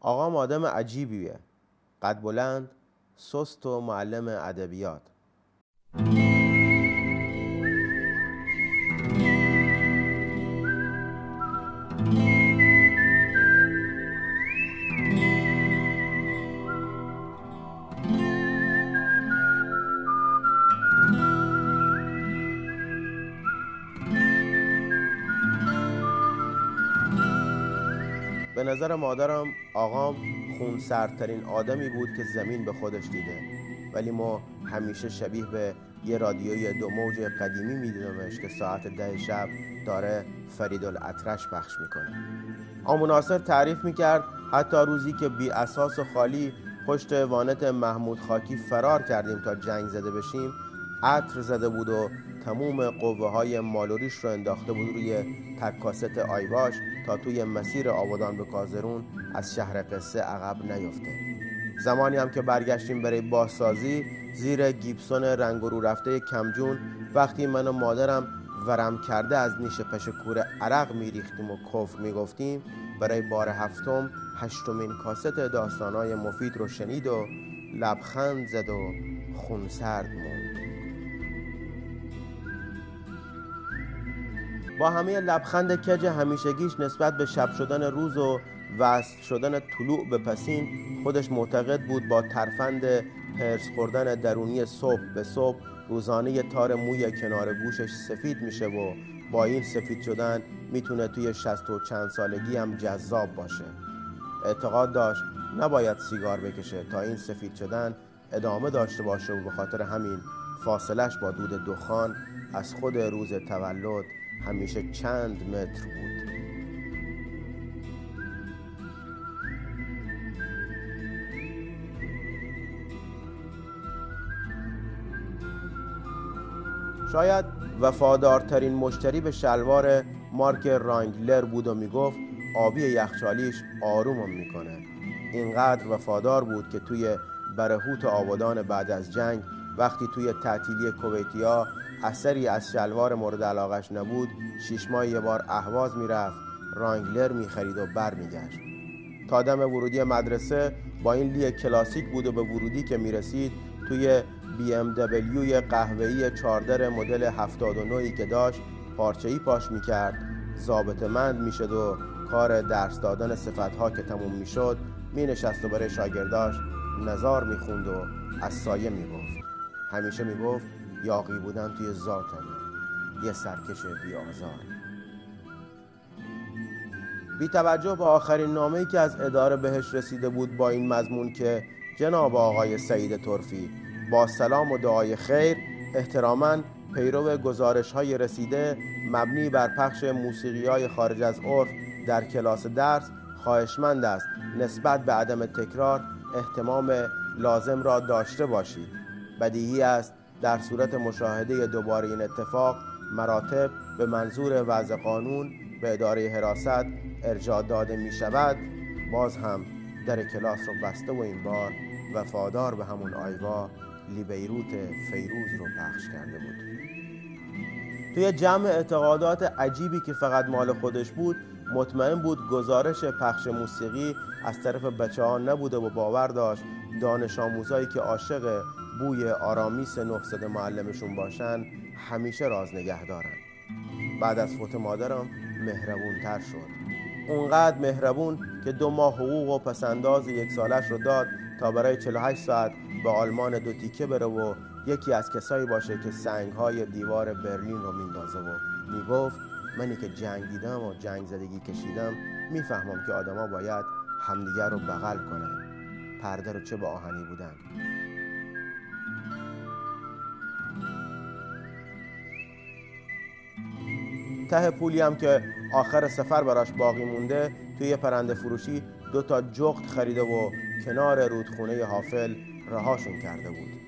آقام آدم عجیبیه. قد بلند سست و معلم ادبیات. به نظر مادرم آقام خونسردترین آدمی بود که زمین به خودش دیده. ولی ما همیشه شبیه به یه رادیوی دو موج قدیمی میدیدمش که ساعت ده شب داره فرید الاطرش پخش می‌کنه. آموناصر تعریف می‌کرد حتی روزی که بی اساس و خالی پشت وانت محمود خاکی فرار کردیم تا جنگ زده بشیم عطر زده بود و تموم قوه های مالوریش رو انداخته بود روی تکاست آیواش توی مسیر آبادان به کازرون از شهر قصه عقب نیفته. زمانی هم که برگشتیم برای بازسازی زیر گیبسون رنگ رو رفته کمجون وقتی من و مادرم ورم کرده از نیش پشکور عرق میریختیم و کف می‌گفتیم برای بار هفتم هشتمین کاست داستانهای مفید رو شنید و لبخند زد و خونسرد موند. با همه لبخند کج همیشگیش نسبت به شب شدن روز و وصل شدن طلوع به پسین خودش معتقد بود با ترفند هرس خوردن درونی صبح به صبح روزانه تار موی کنار گوشش سفید میشه و با این سفید شدن می‌تونه توی شست و چند سالگی هم جذاب باشه. اعتقاد داشت نباید سیگار بکشه تا این سفید شدن ادامه داشته باشه و به خاطر همین فاصلش با دود دخان از خود روز تولد همیشه چند متر بود. شاید وفادارترین مشتری به شلوار مارک رانگلر بود و می‌گفت آبی یخچالیش آرومم می‌کنه. اینقدر وفادار بود که توی برهوت آبادان بعد از جنگ وقتی توی تعطیلی کویتیا اثری از شلوار مورد علاقش نبود شیش ماه یه بار اهواز می‌رفت رانگلر می‌خرید و بر میگشت تا دم ورودی مدرسه با این لی کلاسیک بود و به ورودی که می‌رسید توی بی ام دبلیوی قهوه‌ای چاردر مدل 79 که داشت پارچه‌ای پاش می‌کرد. ضابط مند می‌شد و کار درس دادن صفتها که تموم می‌شد مینشست و برای شاگرداش نظار می‌خوند و از سایه می‌گفت همیشه می‌گفت یاقی بودن توی ذاتمه. یه سرکش بی آزار بی توجه به آخرین نامه‌ای که از اداره بهش رسیده بود با این مضمون که جناب آقای سعید ترفی با سلام و دعای خیر احتراما پیرو گزارش های رسیده مبنی بر پخش موسیقی های خارج از عرف در کلاس درس خواهشمند است نسبت به عدم تکرار احتمام لازم را داشته باشید. بدیهی است. در صورت مشاهده دوباره این اتفاق مراتب به منظور وضع قانون به اداره حراست ارجاع داده می شود. باز هم در کلاس رو بسته و این بار وفادار به همون آیوا لیبیروت فیروز رو پخش کرده بود. توی جمع اعتقادات عجیبی که فقط مال خودش بود مطمئن بود گزارش پخش موسیقی از طرف بچه ها نبوده و باور داشت. دانش آموزایی که عاشق بوی آرامیس نهصد معلمشون باشن همیشه راز نگه دارن. بعد از فوت مادرم مهربون تر شد. اونقدر مهربون که دو ماه حقوق و پسنداز یک سالش رو داد تا برای 48 ساعت به آلمان دو تیکه بره و یکی از کسایی باشه که سنگ های دیوار برلین رو میندازه و می‌گفت منی که جنگ دیدم و جنگ زدگی کشیدم می‌فهمم که آدما باید همدیگر رو بغل کنن. پرده رو چه به آهنی بودن؟ ته پولی هم که آخر سفر براش باقی مونده توی پرنده فروشی دو تا جغت خریده و کنار رودخونه حافل رهاشون کرده بود.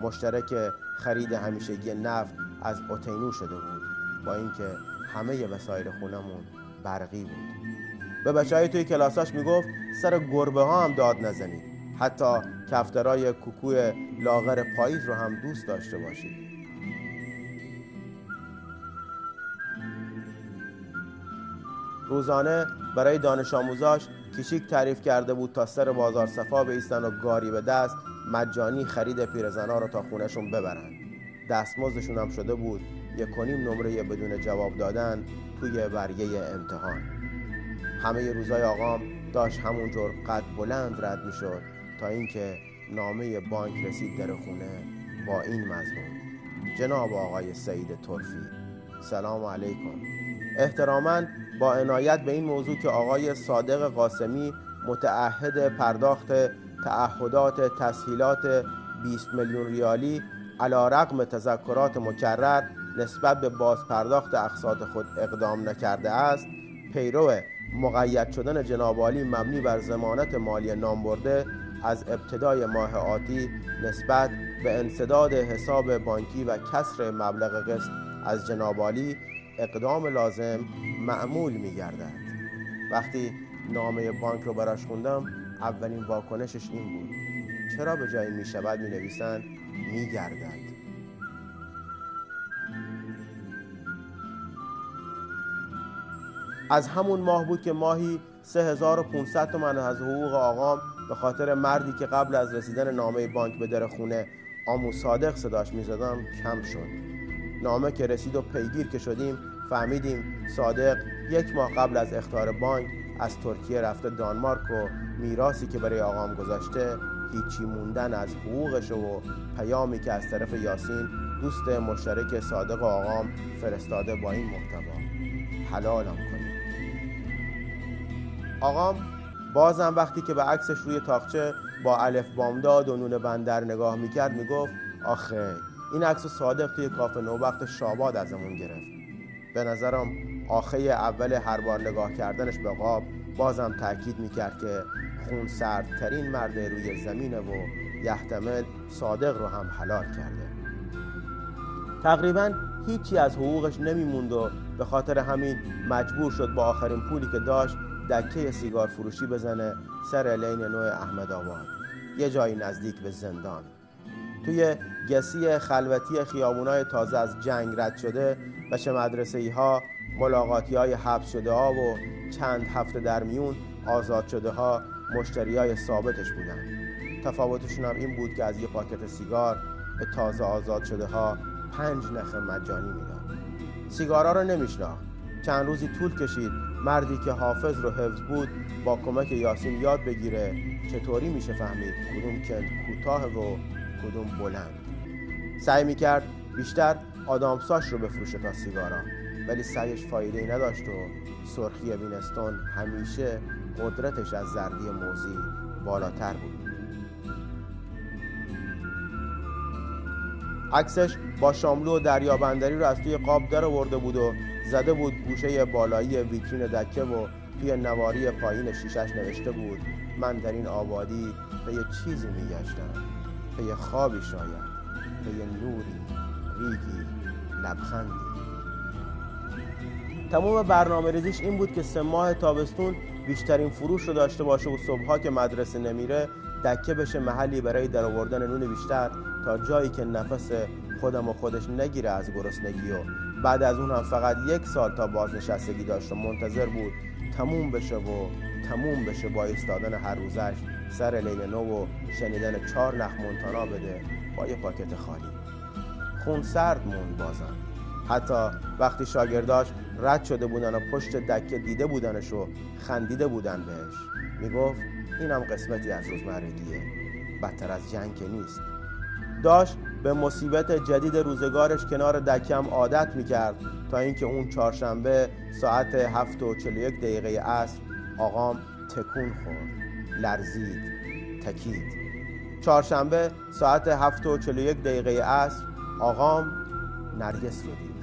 مشترک خرید همیشگی نفت از اوتینو شده بود. با اینکه همه وسایل خونمون برقی بود. به بچه توی کلاساش می‌گفت سر گربه ها هم داد نزنید. حتی کفترای کوکوی لاغر پاییز رو هم دوست داشته باشید. روزانه برای دانش آموزاش کیشیک تعریف کرده بود تا سر بازار صفا بیستن و گاری به دست مجانی خرید پیرزنا رو تا خونشون ببرن. دستمزدشون هم شده بود یک کنیم نمره بدون جواب دادن توی برگه امتحان. همه روزای آقام داشت همونجور قد بلند رد می‌شد تا اینکه نامه بانک رسید در خونه با این مضمون. جناب آقای سعید ترفی سلام علیکم. احتراما با عنایت به این موضوع که آقای صادق قاسمی متعهد پرداخت تعهدات تسهیلات 20 میلیون ریالی علا رقم تذکرات مکرر نسبت به بازپرداخت اقساط خود اقدام نکرده است پیرو مقید شدن جناب مبنی بر زمانت مالی نامبرده از ابتدای ماه آتی نسبت به انصداد حساب بانکی و کسر مبلغ قسط از جناب اقدام لازم معمول می گردد وقتی نامه بانک رو براش خوندم اولین واکنشش این بود. چرا به جای می شود می نویسند می گردد از همون ماه بود که ماهی 3500 تومن از حقوق آقام به خاطر مردی که قبل از رسیدن نامه بانک به در خونه آمو صادق صداش می‌زدم کم شد. نامه که رسید و پیگیر که شدیم فهمیدیم صادق یک ماه قبل از اختار بانک از ترکیه رفته دانمارک و میراسی که برای آقام گذاشته هیچی موندن از حقوقش و پیامی که از طرف یاسین دوست مشترک صادق آقام فرستاده با این محتوا. حلالم کنیم. آقام بازم وقتی که به عکسش روی تاقچه با الف بامداد و نون بندر نگاه می‌کرد می‌گفت آخه این عکس صادق توی کافه وقت شاباد ازمون گرفت. به نظرم آخه اول هر بار نگاه کردنش به قاب بازم تاکید می‌کرد که خون سردترین مرد روی زمینه و یحتمل صادق رو هم حلال کرده. تقریبا هیچی از حقوقش نمیموند و به خاطر همین مجبور شد با آخرین پولی که داشت دکه سیگار فروشی بزنه سر لین نوع احمد آباد. یه جایی نزدیک به زندان. توی گسی خلوتی خیابونای تازه از جنگ رد شده و چه مدرسه ای ها ملاقاتی های حبس شده ها و چند هفته در میون آزاد شده ها مشتری های ثابتش بودن. تفاوتشون هم این بود که از یه پاکت سیگار به تازه آزاد شده ها پنج نخ مجانی می‌داد. سیگارا رو نمیشناخت. چند روزی طول کشید مردی که حافظ رو حفظ بود با کمک یاسین یاد بگیره چطوری میشه فهمید کدوم کند کوتاه و کدوم بلند. سعی می‌کرد بیشتر آدامساش رو بفروشه تا سیگارا ولی سعیش فایده ای نداشت و سرخی وینستون همیشه قدرتش از زردی موزی بالاتر بود. عکسش با شاملو و دریابندری رو از توی قاب در آورده بود و زده بود گوشه بالایی ویترین دکه و توی نواری پایین شیشش نوشته بود من در این آبادی به یه چیزی میگشتم. یه خوابی شاید یه نوری ریگی لبخندی. تمام برنامه ریزیش این بود که سه ماه تابستون بیشترین فروش رو داشته باشه و صبحها که مدرسه نمیره دکه بشه محلی برای در آوردن نون بیشتر تا جایی که نفس خودم و خودش نگیره از گرسنگی و بعد از اون هم فقط یک سال تا بازنشستگی داشت و منتظر بود تموم بشه و تموم بشه با ایستادن هر روزش. سر لیل نو و شنیدن چهار نخ مونتانا بده با یه پاکت خالی. خون سرد موند بازم. حتی وقتی شاگرداش رد شده بودن و پشت دکه دیده بودنش و خندیده بودن بهش می‌گفت اینم قسمتی از روزمرگیه. بدتر از جنگ که نیست. داشت به مصیبت جدید روزگارش کنار دکم عادت می‌کرد تا اینکه اون چهارشنبه ساعت هفت و چلیک دقیقه عصر آقام تکون خورد. لرزید تکید. چهارشنبه ساعت هفت و چلیک دقیقه عصر آقام نرگس رو دید.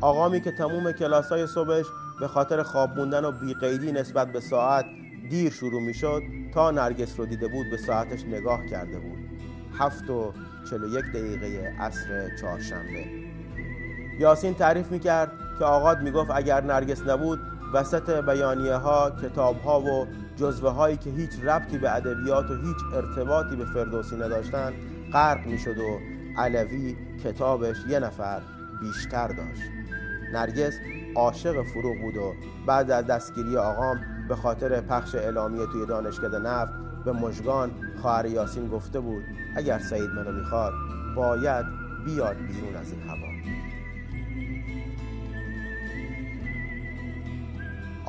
آقامی که تموم کلاس های صبحش به خاطر خواب موندن و بیقیدی نسبت به ساعت دیر شروع می شد تا نرگس رو دیده بود به ساعتش نگاه کرده بود. هفت و چلو یک دقیقه عصر چهارشنبه. یاسین تعریف می کرد که آقاد می گفت اگر نرگس نبود وسط بیانیه ها کتاب ها و جزوه هایی که هیچ ربطی به ادبیات و هیچ ارتباطی به فردوسی نداشتن غرق می شد و علوی کتابش یه نفر بیشتر داشت. نرگس عاشق فروغ بود و بعد از دستگیری آقام به خاطر پخش اعلامیه توی دانشکده نفت به مژگان خواهر یاسین گفته بود اگر سعید منو می‌خواد باید بیاد بیرون از این هوا.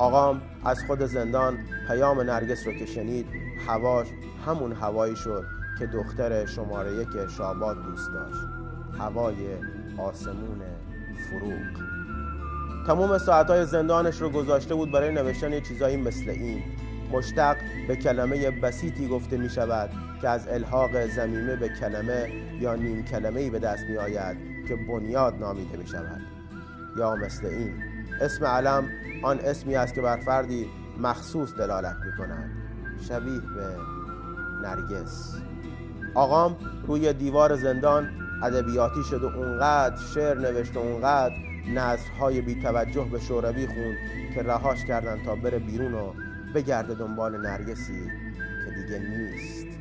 آقام از خود زندان پیام نرگس رو که شنید هواش همون هوایی شد که دختر شماره یک شاباد دوست داشت. هوای آسمون فروغ. تمام ساعتهای زندانش رو گذاشته بود برای نوشتن چیزایی مثل این. مشتق به کلمه بسیطی گفته می شود که از الحاق زمیمه به کلمه یا نیم کلمه به دست می آید که بنیاد نامیده می شود. یا مثل این. اسم علم آن اسمی است که بر فردی مخصوص دلالت می کند شبیه به نرگس. آقام روی دیوار زندان ادبیاتی شد و اونقدر شعر نوشت و اونقدر نظرهای بی توجه به شوروی خوند که رهاش کردن تا بره بیرون و بگرده دنبال نرگسی که دیگه نیست.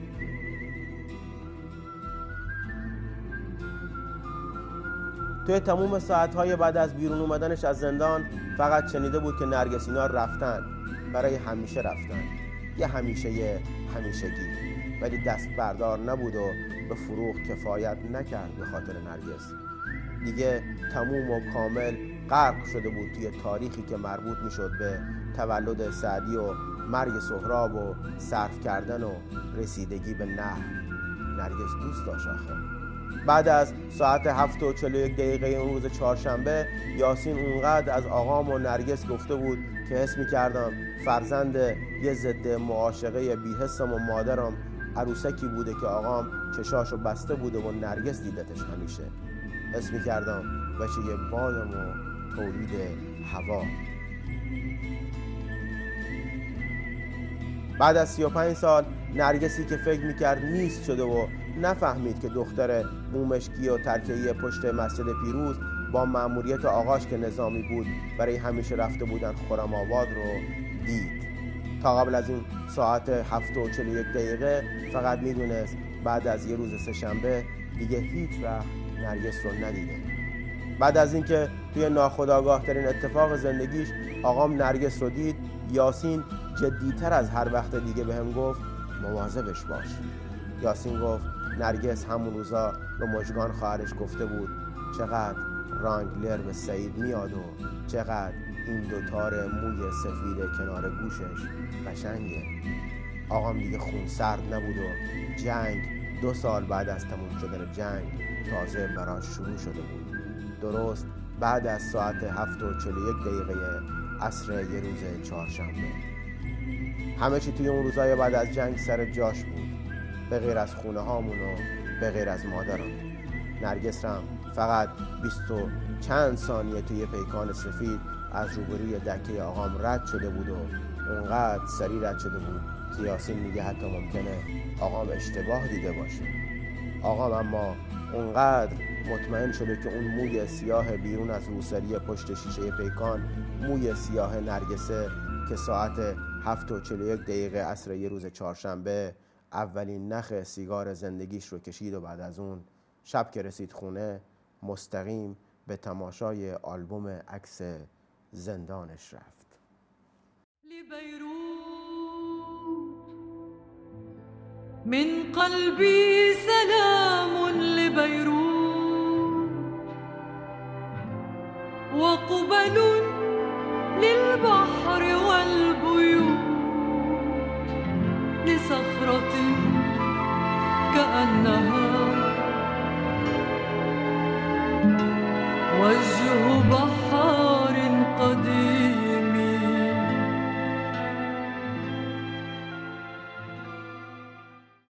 توی تموم ساعتهای بعد از بیرون اومدنش از زندان فقط شنیده بود که نرگسینا رفتن. برای همیشه رفتن. یه همیشه یه همیشگی. ولی دست بردار نبود و به فروغ کفایت نکرد به خاطر نرگس. دیگه تموم و کامل غرق شده بود توی تاریخی که مربوط می‌شد به تولد سعدی و مرگ سهراب و صرف کردن و رسیدگی به نه نرگس دوست داشت آخه. بعد از ساعت هفت و چلو یک دقیقه اون روز چهارشنبه یاسین اونقدر از آقام و نرگس گفته بود که حس می کردم فرزند یه ضد معاشقه بیحسم و مادرم عروسکی بوده که آقام چشاشو بسته بوده و نرگس دیدتش همیشه. حس می کردم بچه بادم و تولید هوا. بعد از 35 سال نرگسی که فکر می‌کرد نیست شده و نفهمید که دختر مومشکی و ترکیه پشت مسجد پیروز با مأموریت آقاش که نظامی بود برای همیشه رفته بودن خورم آباد رو دید. تا قبل از این ساعت هفت و چلو یک دقیقه فقط می‌دونست بعد از یه روز سهشنبه دیگه هیچ وقت نرگس رو ندیده. بعد از اینکه توی ناخداگاه ترین اتفاق زندگیش آقام نرگس رو دید یاسین جدیتر از هر وقت دیگه به هم گفت مواظبش باش. یاسین گفت نرگس همون روزا به مجگان خواهرش گفته بود چقدر رانگلر به سعید میاد و چقدر این دوتار موی سفید کنار گوشش قشنگه. آقام دیگه خون سرد نبود و جنگ دو سال بعد از تموم شدن جنگ تازه براش شروع شده بود. درست بعد از ساعت هفت و چلو یک دقیقه عصر یه روز چهارشنبه. همه چی توی اون روزای بعد از جنگ سر جاش بود. به غیر از خونه هامون و به غیر از مادرم نرگس رم فقط بیست و چند ثانیه توی پیکان سفید از روبروی دکه آقام رد شده بود و اونقدر سریع رد شده بود که یاسین میگه حتی ممکنه آقام اشتباه دیده باشه. آقام اما اونقدر مطمئن شده که اون موی سیاه بیرون از روسری پشت شیشه پیکان موی سیاه نرگسه که ساعت هفت و چلو یک دقیقه عصر یه روز چهارشنبه اولین نخ سیگار زندگیش رو کشید و بعد از اون شب که رسید خونه مستقیم به تماشای آلبوم عکس زندانش رفت. من قلبي سلام لبيروت وقبل كأنها